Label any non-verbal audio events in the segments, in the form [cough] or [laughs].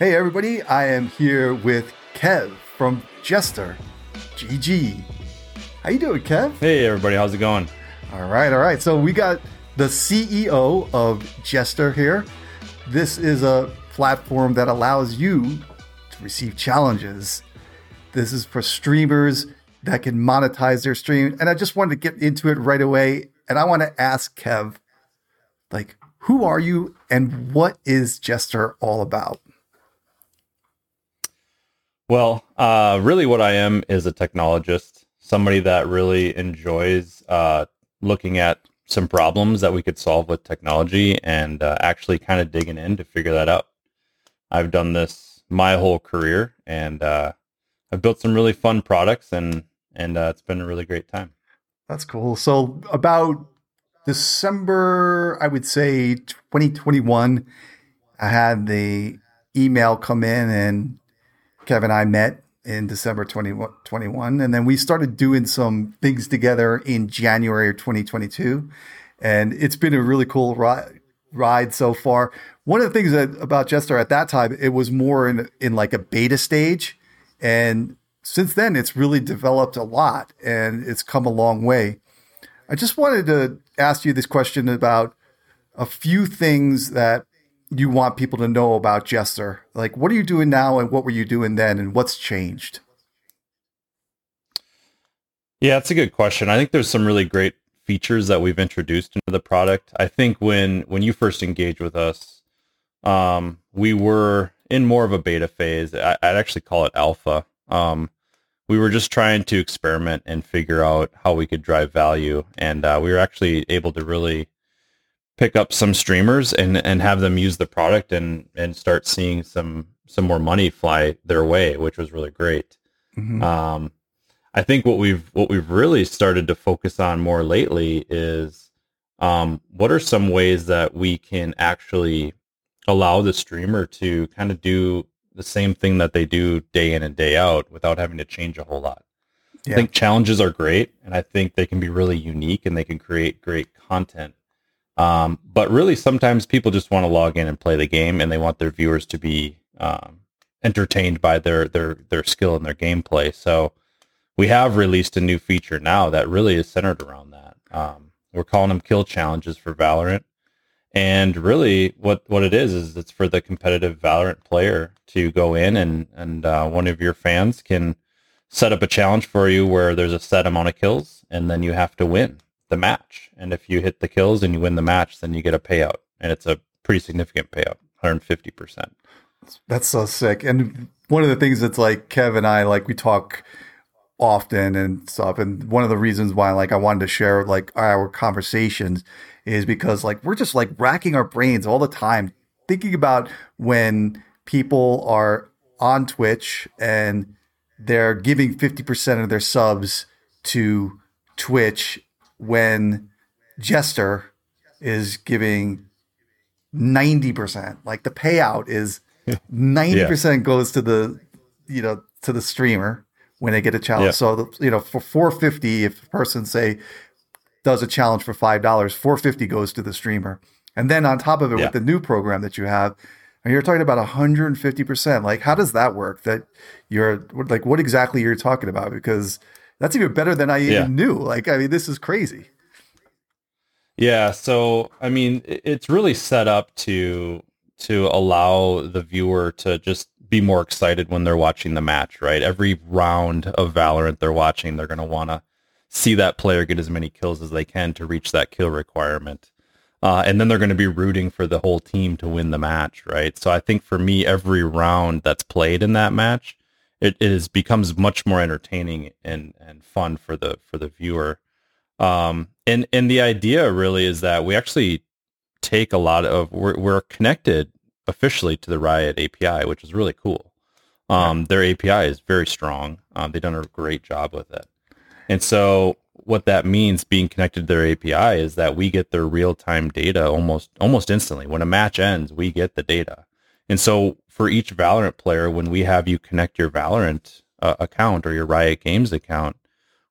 Hey everybody, I am here with Kev from Jester. GG. How you doing, Kev? Hey everybody, how's it going? All right, all right. So we got the CEO of Jester here. This is a platform that allows you to receive challenges. This is for streamers that can monetize their stream. And I just wanted to get into it right away. And I want to ask Kev, like, who are you and what is Jester all about? Well, uh, really, what I am is a technologist, somebody that really enjoys uh, looking at some problems that we could solve with technology and uh, actually kind of digging in to figure that out. I've done this my whole career, and uh, I've built some really fun products, and and uh, it's been a really great time. That's cool. So about December, I would say 2021, I had the email come in, and Kevin and I met in December 2021. And then we started doing some things together in January of 2022. And it's been a really cool ride, ride so far. One of the things that about Jester at that time, it was more in, in like a beta stage. And since then, it's really developed a lot and it's come a long way. I just wanted to ask you this question about a few things that you want people to know about Jester? Like, what are you doing now, and what were you doing then, and what's changed? Yeah, that's a good question. I think there's some really great features that we've introduced into the product. I think when when you first engaged with us, um, we were in more of a beta phase. I, would actually call it alpha. Um, we were just trying to experiment and figure out how we could drive value, and uh, we were actually able to really pick up some streamers and and have them use the product and and start seeing some some more money fly their way, which was really great. Mm-hmm. Um, I think what we've what we've really started to focus on more lately is um, what are some ways that we can actually allow the streamer to kind of do the same thing that they do day in and day out without having to change a whole lot. Yeah. I think challenges are great, and I think they can be really unique and they can create great content um, but really, sometimes people just want to log in and play the game, and they want their viewers to be um, entertained by their their their skill and their gameplay. So we have released a new feature now that really is centered around that. Um, we're calling them kill challenges for Valorant, and really, what what it is is it's for the competitive Valorant player to go in and and uh, one of your fans can set up a challenge for you where there's a set amount of kills, and then you have to win the match. And if you hit the kills and you win the match, then you get a payout. And it's a pretty significant payout, 150%. That's so sick. And one of the things that's like Kev and I, like we talk often and stuff. And one of the reasons why like I wanted to share like our conversations is because like we're just like racking our brains all the time thinking about when people are on Twitch and they're giving 50% of their subs to Twitch when Jester is giving 90%. Like the payout is 90% [laughs] yeah. goes to the, you know, to the streamer when they get a challenge. Yeah. So, the, you know, for 450, if a person say does a challenge for $5, 450 goes to the streamer. And then on top of it, yeah. with the new program that you have, and you're talking about 150%. Like, how does that work? That you're like, what exactly you're talking about? Because that's even better than I yeah. even knew. Like, I mean, this is crazy. Yeah. So, I mean, it's really set up to to allow the viewer to just be more excited when they're watching the match, right? Every round of Valorant they're watching, they're going to want to see that player get as many kills as they can to reach that kill requirement. Uh, and then they're going to be rooting for the whole team to win the match, right? So I think for me, every round that's played in that match it, it is becomes much more entertaining and and fun for the for the viewer. Um, and and the idea really is that we actually take a lot of we're, we're connected officially to the Riot API, which is really cool. Um, their API is very strong. Um, they've done a great job with it. And so what that means being connected to their API is that we get their real time data almost almost instantly. When a match ends, we get the data. And so for each Valorant player, when we have you connect your Valorant uh, account or your Riot Games account,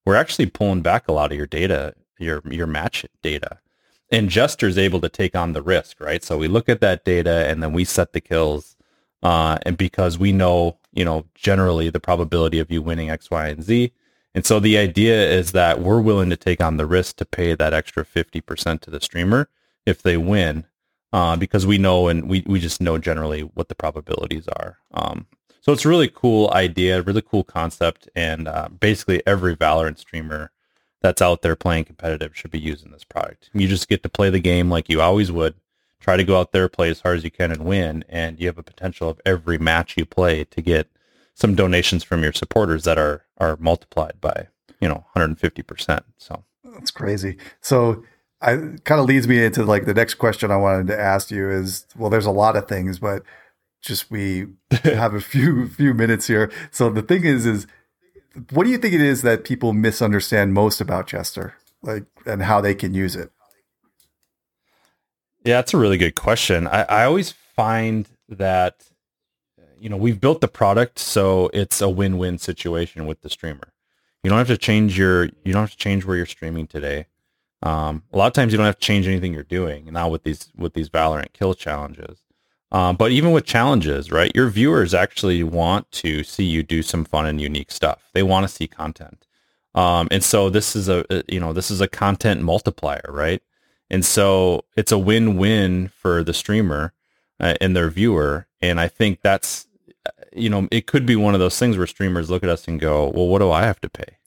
we're actually pulling back a lot of your data, your your match data. And Jester is able to take on the risk, right? So we look at that data and then we set the kills. uh, and because we know, you know, generally the probability of you winning X, Y, and Z. And so the idea is that we're willing to take on the risk to pay that extra 50% to the streamer if they win, uh, because we know and we, we just know generally what the probabilities are. Um, so it's a really cool idea, really cool concept, and uh, basically every Valorant streamer that's out there playing competitive should be using this product. You just get to play the game like you always would. Try to go out there, play as hard as you can, and win. And you have a potential of every match you play to get some donations from your supporters that are are multiplied by you know 150 percent. So that's crazy. So I kind of leads me into like the next question I wanted to ask you is well, there's a lot of things, but just we [laughs] have a few few minutes here. So the thing is, is what do you think it is that people misunderstand most about Jester, like, and how they can use it? Yeah, that's a really good question. I, I always find that you know we've built the product so it's a win-win situation with the streamer. You don't have to change your you don't have to change where you're streaming today. Um, a lot of times you don't have to change anything you're doing now with these with these Valorant kill challenges. Um, but even with challenges, right, your viewers actually want to see you do some fun and unique stuff. They want to see content. Um, and so this is a, you know, this is a content multiplier, right? And so it's a win-win for the streamer uh, and their viewer. And I think that's, uh, you know, it could be one of those things where streamers look at us and go, well, what do I have to pay?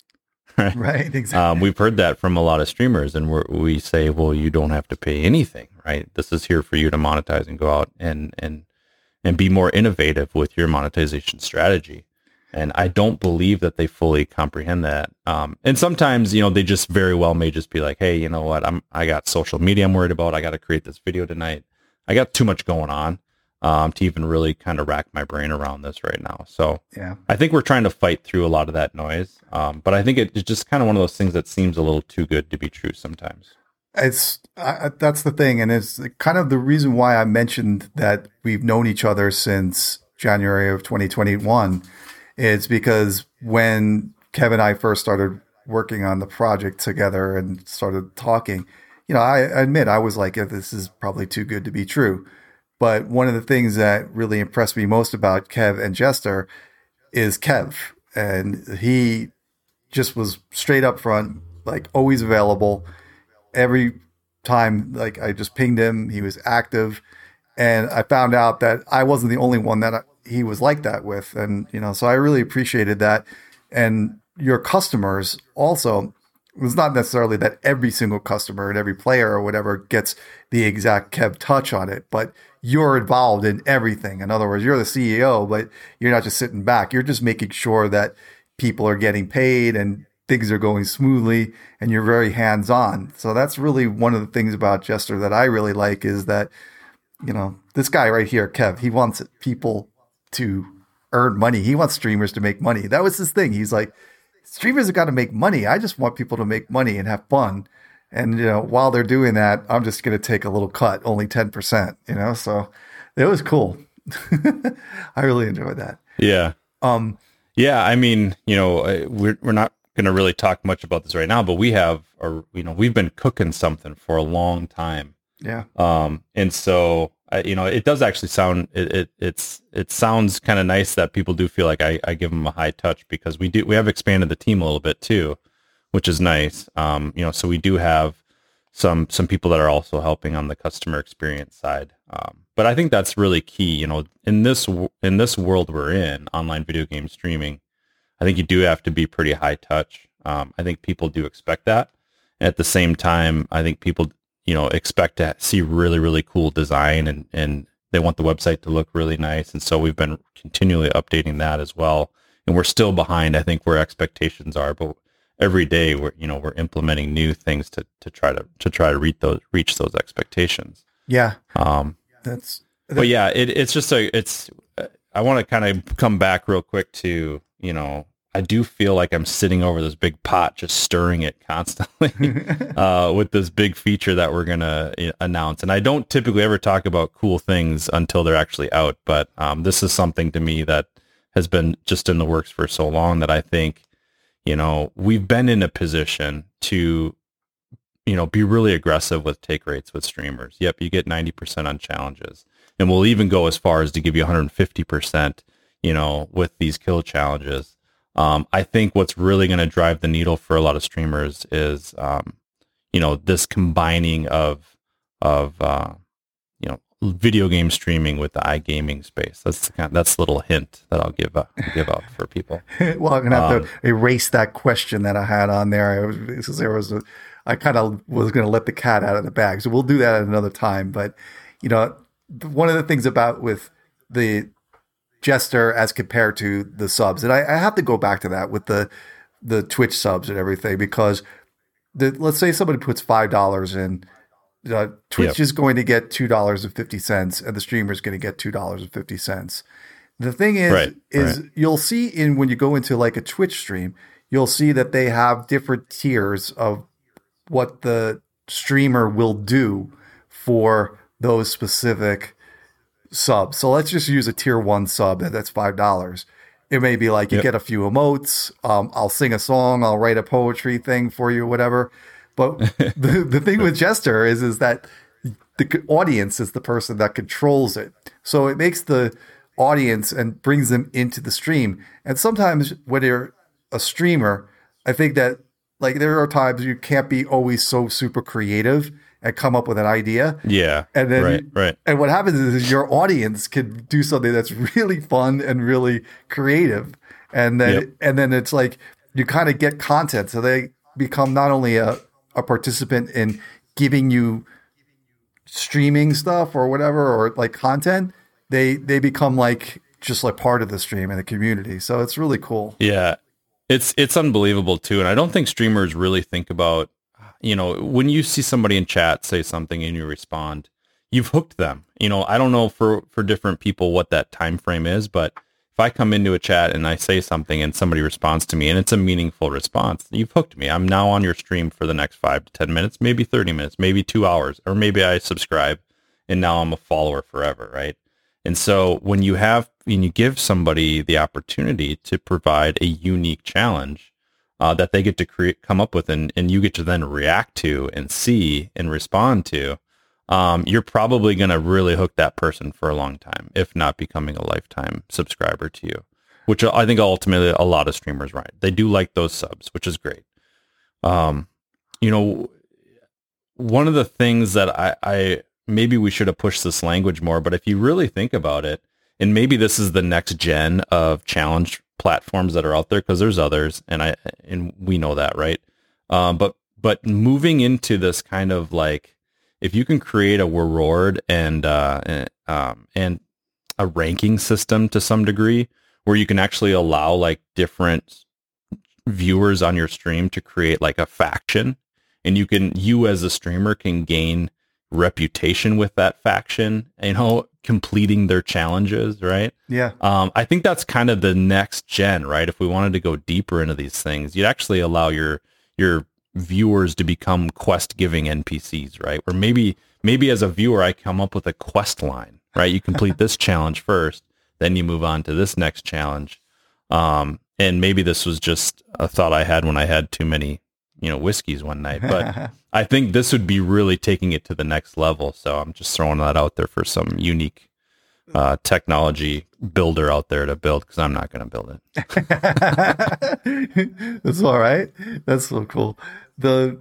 [laughs] right? right, exactly. Um, we've heard that from a lot of streamers, and we say, well, you don't have to pay anything, right? This is here for you to monetize and go out and and and be more innovative with your monetization strategy. And I don't believe that they fully comprehend that. Um, and sometimes, you know, they just very well may just be like, hey, you know what? I'm I got social media I'm worried about. I got to create this video tonight. I got too much going on um, to even really kind of rack my brain around this right now. So yeah, I think we're trying to fight through a lot of that noise. Um, but I think it's just kind of one of those things that seems a little too good to be true sometimes. It's uh, that's the thing, and it's kind of the reason why I mentioned that we've known each other since January of 2021. Is because when Kevin and I first started working on the project together and started talking, you know, I admit I was like, yeah, this is probably too good to be true. But one of the things that really impressed me most about Kev and Jester is Kev. And he just was straight up front, like always available. Every time, like I just pinged him, he was active. And I found out that I wasn't the only one that I, he was like that with. And, you know, so I really appreciated that. And your customers also, it's not necessarily that every single customer and every player or whatever gets the exact Kev touch on it, but you're involved in everything. In other words, you're the CEO, but you're not just sitting back. You're just making sure that people are getting paid and things are going smoothly and you're very hands on. So that's really one of the things about Jester that I really like is that, you know, this guy right here, Kev, he wants people to earn money. He wants streamers to make money. That was his thing. He's like, streamers have got to make money. I just want people to make money and have fun. And, you know, while they're doing that, I'm just going to take a little cut, only 10%, you know? So it was cool. [laughs] I really enjoyed that. Yeah. Um, yeah. I mean, you know, uh, we're, we're not going to really talk much about this right now, but we have, or, you know, we've been cooking something for a long time. Yeah. Um, and so, I, you know, it does actually sound, it, it it's, it sounds kind of nice that people do feel like I, I give them a high touch because we do, we have expanded the team a little bit too which is nice. Um, you know, so we do have some some people that are also helping on the customer experience side. Um, but I think that's really key. You know, in this in this world we're in, online video game streaming, I think you do have to be pretty high touch. Um, I think people do expect that. At the same time, I think people you know expect to see really really cool design and and they want the website to look really nice. And so we've been continually updating that as well. And we're still behind, I think, where expectations are, but every day we're you know we're implementing new things to to try to to try to reach those reach those expectations. Yeah. Um. That's. that's but yeah, it, it's just a it's. I want to kind of come back real quick to you know I do feel like I'm sitting over this big pot, just stirring it constantly [laughs] [laughs] uh, with this big feature that we're gonna announce. And I don't typically ever talk about cool things until they're actually out, but um, this is something to me that has been just in the works for so long that I think you know, we've been in a position to, you know, be really aggressive with take rates with streamers. Yep, you get 90% on challenges. and we'll even go as far as to give you 150%, you know, with these kill challenges. Um, I think what's really going to drive the needle for a lot of streamers is, um, you know, this combining of, of, uh, you know, video game streaming with the iGaming space. That's the kind of, that's a little hint that I'll give uh, give out for people. [laughs] well, I'm gonna have um, to erase that question that I had on there. Was, there was a, I kind of was gonna let the cat out of the bag, so we'll do that at another time. But you know, one of the things about with the Jester as compared to the subs, and I, I have to go back to that with the the Twitch subs and everything because the, let's say somebody puts five dollars in, uh, Twitch yep. is going to get two dollars and fifty cents, and the streamer is going to get two dollars and fifty cents. The thing is, right, is right. you'll see in when you go into like a Twitch stream, you'll see that they have different tiers of what the streamer will do for those specific subs. So let's just use a tier one sub that's five dollars. It may be like you yep. get a few emotes. Um, I'll sing a song. I'll write a poetry thing for you, whatever. But [laughs] the, the thing with Jester is is that the audience is the person that controls it. So it makes the audience and brings them into the stream. And sometimes when you're a streamer, I think that like there are times you can't be always so super creative and come up with an idea. Yeah. And then right, right. And what happens is your audience can do something that's really fun and really creative. And then yep. and then it's like you kind of get content. So they become not only a, a participant in giving you streaming stuff or whatever or like content, they they become like just like part of the stream and the community. So it's really cool. Yeah. It's it's unbelievable too. And I don't think streamers really think about you know, when you see somebody in chat say something and you respond, you've hooked them. You know, I don't know for for different people what that time frame is, but if I come into a chat and I say something and somebody responds to me and it's a meaningful response, you've hooked me. I'm now on your stream for the next 5 to 10 minutes, maybe 30 minutes, maybe 2 hours, or maybe I subscribe and now I'm a follower forever, right? And so when you have when you give somebody the opportunity to provide a unique challenge, uh, that they get to create, come up with, and, and you get to then react to and see and respond to, um, you're probably going to really hook that person for a long time, if not becoming a lifetime subscriber to you. Which I think ultimately a lot of streamers right. They do like those subs, which is great. Um, you know, one of the things that I, I maybe we should have pushed this language more, but if you really think about it, and maybe this is the next gen of challenge platforms that are out there because there's others, and I and we know that, right? Um, but but moving into this kind of like if you can create a reward and uh, and, um, and a ranking system to some degree where you can actually allow like different viewers on your stream to create like a faction and you can you as a streamer can gain reputation with that faction you know completing their challenges, right? Yeah. Um, I think that's kind of the next gen, right? If we wanted to go deeper into these things, you'd actually allow your your viewers to become quest giving NPCs, right? Or maybe maybe as a viewer, I come up with a quest line, right? You complete this [laughs] challenge first, then you move on to this next challenge. Um, and maybe this was just a thought I had when I had too many, you know, whiskeys one night, but [laughs] I think this would be really taking it to the next level. So I'm just throwing that out there for some unique uh, technology builder out there to build because I'm not going to build it. [laughs] That's all right. That's so cool. The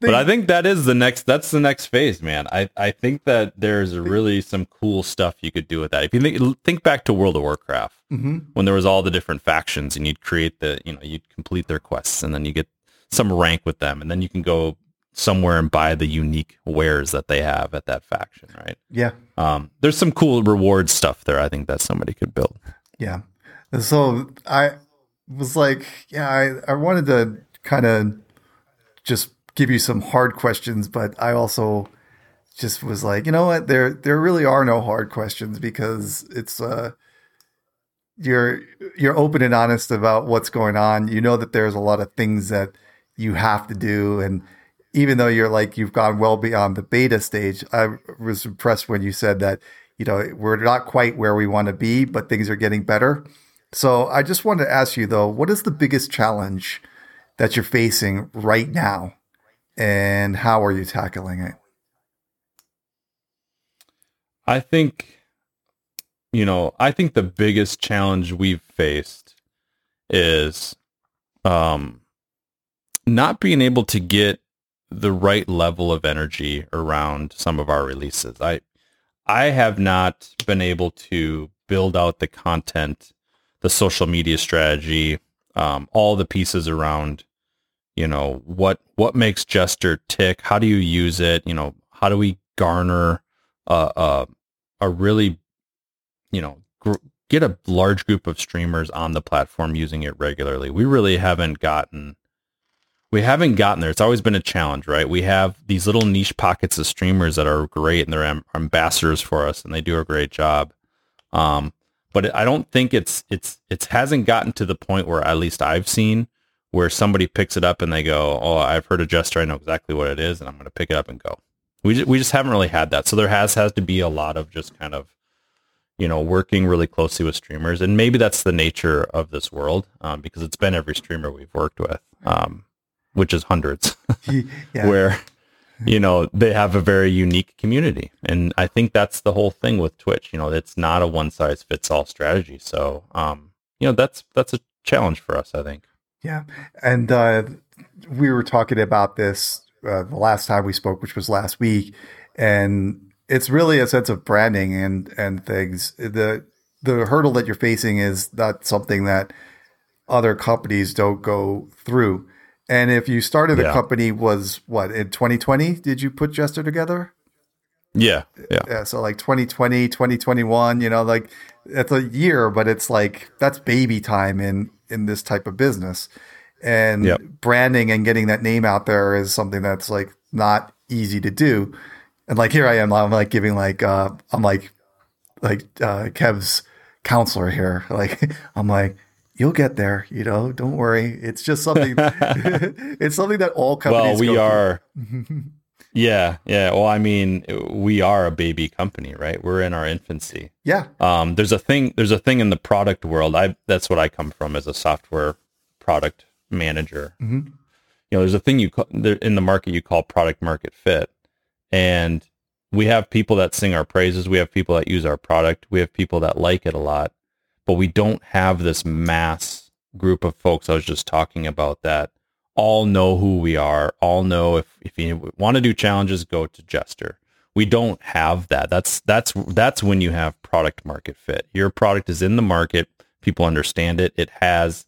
but I think that is the next. That's the next phase, man. I, I think that there's really some cool stuff you could do with that. If you think think back to World of Warcraft, mm-hmm. when there was all the different factions, and you'd create the, you know, you'd complete their quests, and then you get some rank with them, and then you can go somewhere and buy the unique wares that they have at that faction, right? Yeah. Um, there's some cool reward stuff there. I think that somebody could build. Yeah. And so I was like, yeah, I, I wanted to kind of just give you some hard questions, but I also just was like, you know what? There there really are no hard questions because it's uh you're you're open and honest about what's going on. You know that there's a lot of things that you have to do and even though you're like you've gone well beyond the beta stage, I was impressed when you said that you know we're not quite where we want to be, but things are getting better. So I just wanted to ask you though, what is the biggest challenge that you're facing right now, and how are you tackling it? I think you know, I think the biggest challenge we've faced is um not being able to get the right level of energy around some of our releases. I I have not been able to build out the content, the social media strategy, um, all the pieces around, you know, what what makes Jester tick? How do you use it? You know, how do we garner a a, a really, you know, gr- get a large group of streamers on the platform using it regularly? We really haven't gotten we haven't gotten there. It's always been a challenge, right? We have these little niche pockets of streamers that are great and they're am- ambassadors for us and they do a great job. Um, but I don't think it's it's it hasn't gotten to the point where at least I've seen where somebody picks it up and they go, "Oh, I've heard of Jester. I know exactly what it is, and I'm going to pick it up and go." We just, we just haven't really had that. So there has has to be a lot of just kind of you know working really closely with streamers, and maybe that's the nature of this world um, because it's been every streamer we've worked with, um, which is hundreds, [laughs] [laughs] yeah. where you know they have a very unique community. And i think that's the whole thing with twitch. You know it's not a one size fits all strategy. So um you know that's that's a challenge for us i think. Yeah. And uh we were talking about this uh, the last time we spoke which was last week. And it's really a sense of branding and and things. The the hurdle that you're facing is not something that other companies don't go through and if you started yeah. a company was what in 2020 did you put Jester together? Yeah, yeah. Yeah, so like 2020, 2021, you know, like it's a year, but it's like that's baby time in in this type of business. And yep. branding and getting that name out there is something that's like not easy to do. And like here I am, I'm like giving like uh I'm like like uh Kev's counselor here. [laughs] Like I'm like you'll get there. You know, don't worry. It's just something. [laughs] [laughs] it's something that all companies. Well, we are. [laughs] yeah, yeah. Well, I mean, we are a baby company, right? We're in our infancy. Yeah. Um, there's a thing. There's a thing in the product world. I that's what I come from as a software product manager. Mm-hmm. You know, there's a thing you call, in the market you call product market fit, and we have people that sing our praises. We have people that use our product. We have people that like it a lot but we don't have this mass group of folks I was just talking about that all know who we are, all know if, if you want to do challenges, go to Jester. We don't have that. That's that's that's when you have product market fit. Your product is in the market, people understand it. It has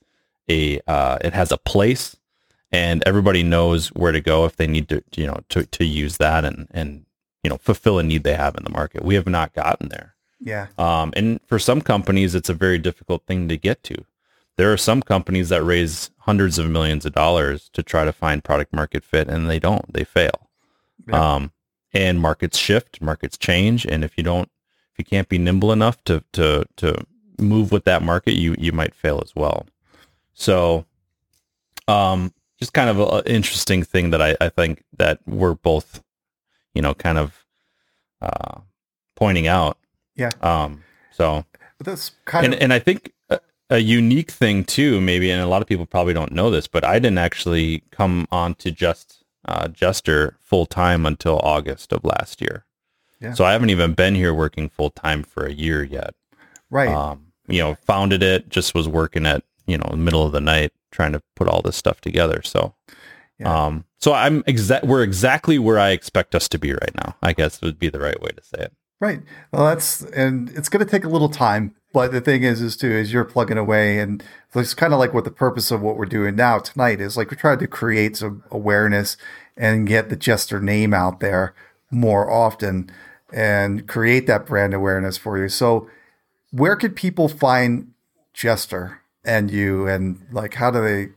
a uh, it has a place, and everybody knows where to go if they need to you know to to use that and and you know fulfill a need they have in the market. We have not gotten there. Yeah. Um, and for some companies, it's a very difficult thing to get to. There are some companies that raise hundreds of millions of dollars to try to find product market fit, and they don't. They fail. Yeah. Um, and markets shift, markets change, and if you don't, if you can't be nimble enough to to to move with that market, you you might fail as well. So, um, just kind of an interesting thing that I, I think that we're both, you know, kind of uh, pointing out yeah. Um. So that's kind and, of and I think a, a, unique thing too, maybe, and a lot of people probably don't know this, but I didn't actually come on to just uh, Jester full time until August of last year. Yeah. So I haven't even been here working full time for a year yet. Right. Um. You know, founded it, just was working at you know the middle of the night trying to put all this stuff together. So. Yeah. Um, so I'm exact. We're exactly where I expect us to be right now. I guess would be the right way to say it. Right. Well, that's and it's going to take a little time, but the thing is, is too, is you're plugging away, and it's kind of like what the purpose of what we're doing now tonight is. Like we're trying to create some awareness and get the Jester name out there more often, and create that brand awareness for you. So, where could people find Jester and you, and like how do they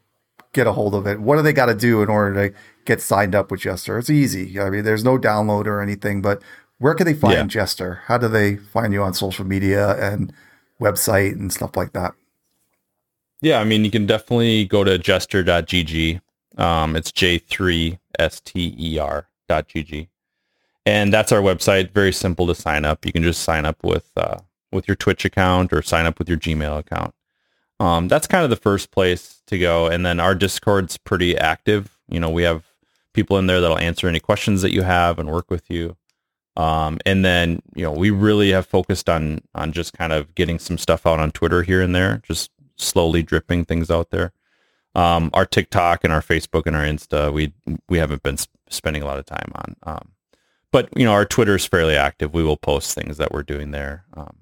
get a hold of it? What do they got to do in order to get signed up with Jester? It's easy. I mean, there's no download or anything, but where can they find yeah. Jester? How do they find you on social media and website and stuff like that? Yeah, I mean, you can definitely go to jester.gg. Um, it's j3ster.gg. And that's our website. Very simple to sign up. You can just sign up with uh, with your Twitch account or sign up with your Gmail account. Um, that's kind of the first place to go. And then our Discord's pretty active. You know, we have people in there that'll answer any questions that you have and work with you. Um, and then you know we really have focused on on just kind of getting some stuff out on Twitter here and there, just slowly dripping things out there. Um, our TikTok and our Facebook and our Insta, we we haven't been sp- spending a lot of time on. Um, but you know our Twitter is fairly active. We will post things that we're doing there. Um,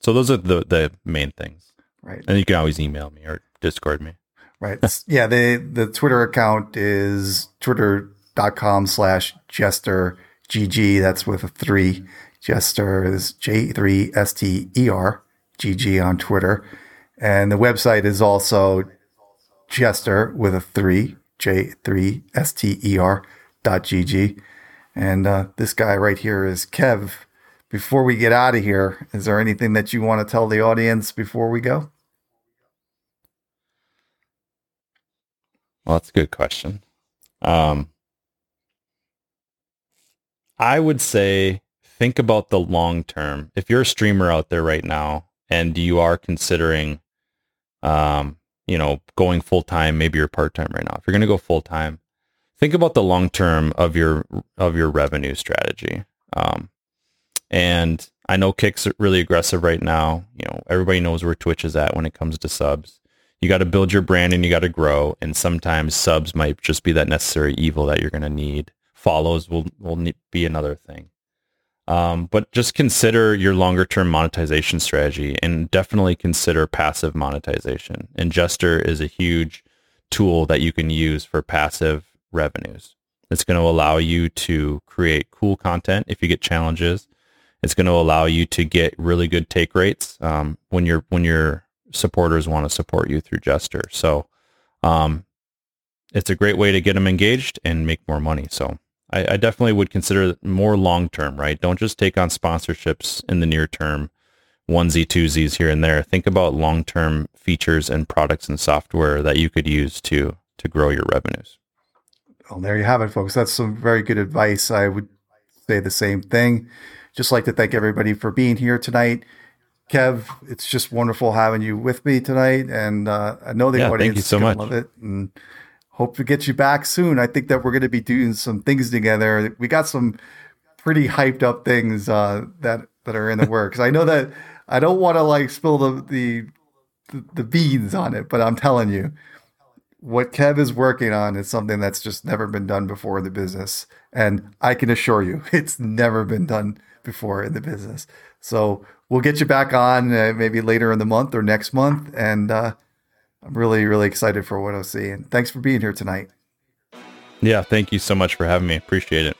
so those are the the main things. Right. And you can always email me or Discord me. Right. yeah. The the Twitter account is twitter.com slash jester GG. That's with a three. Jester is J3 S T E R G G on Twitter. And the website is also Jester with a three, J3 S T E R dot GG. And uh, this guy right here is Kev. Before we get out of here, is there anything that you want to tell the audience before we go? Well, that's a good question. Um, I would say think about the long term. If you're a streamer out there right now and you are considering, um, you know, going full time, maybe you're part time right now. If you're going to go full time, think about the long term of your of your revenue strategy. Um, and I know Kick's really aggressive right now. You know, everybody knows where Twitch is at when it comes to subs. You got to build your brand and you got to grow. And sometimes subs might just be that necessary evil that you're going to need. Follows will will be another thing. Um, but just consider your longer term monetization strategy and definitely consider passive monetization. Ingester is a huge tool that you can use for passive revenues. It's going to allow you to create cool content if you get challenges. It's going to allow you to get really good take rates um, when your when your supporters want to support you through Jester. So um, it's a great way to get them engaged and make more money. So I, I definitely would consider more long term, right? Don't just take on sponsorships in the near term, onesie twosies here and there. Think about long term features and products and software that you could use to to grow your revenues. Well, there you have it, folks. That's some very good advice. I would say the same thing. Just like to thank everybody for being here tonight. Kev, it's just wonderful having you with me tonight, and uh, I know the Yeah, audience thank you so much. love it, and hope to get you back soon. I think that we're going to be doing some things together. We got some pretty hyped up things uh, that that are in the works. I know that I don't want to like spill the, the the beans on it, but I'm telling you, what Kev is working on is something that's just never been done before in the business. And I can assure you, [laughs] it's never been done before in the business. So we'll get you back on uh, maybe later in the month or next month. And uh, I'm really, really excited for what I'll see. And thanks for being here tonight. Yeah, thank you so much for having me. Appreciate it.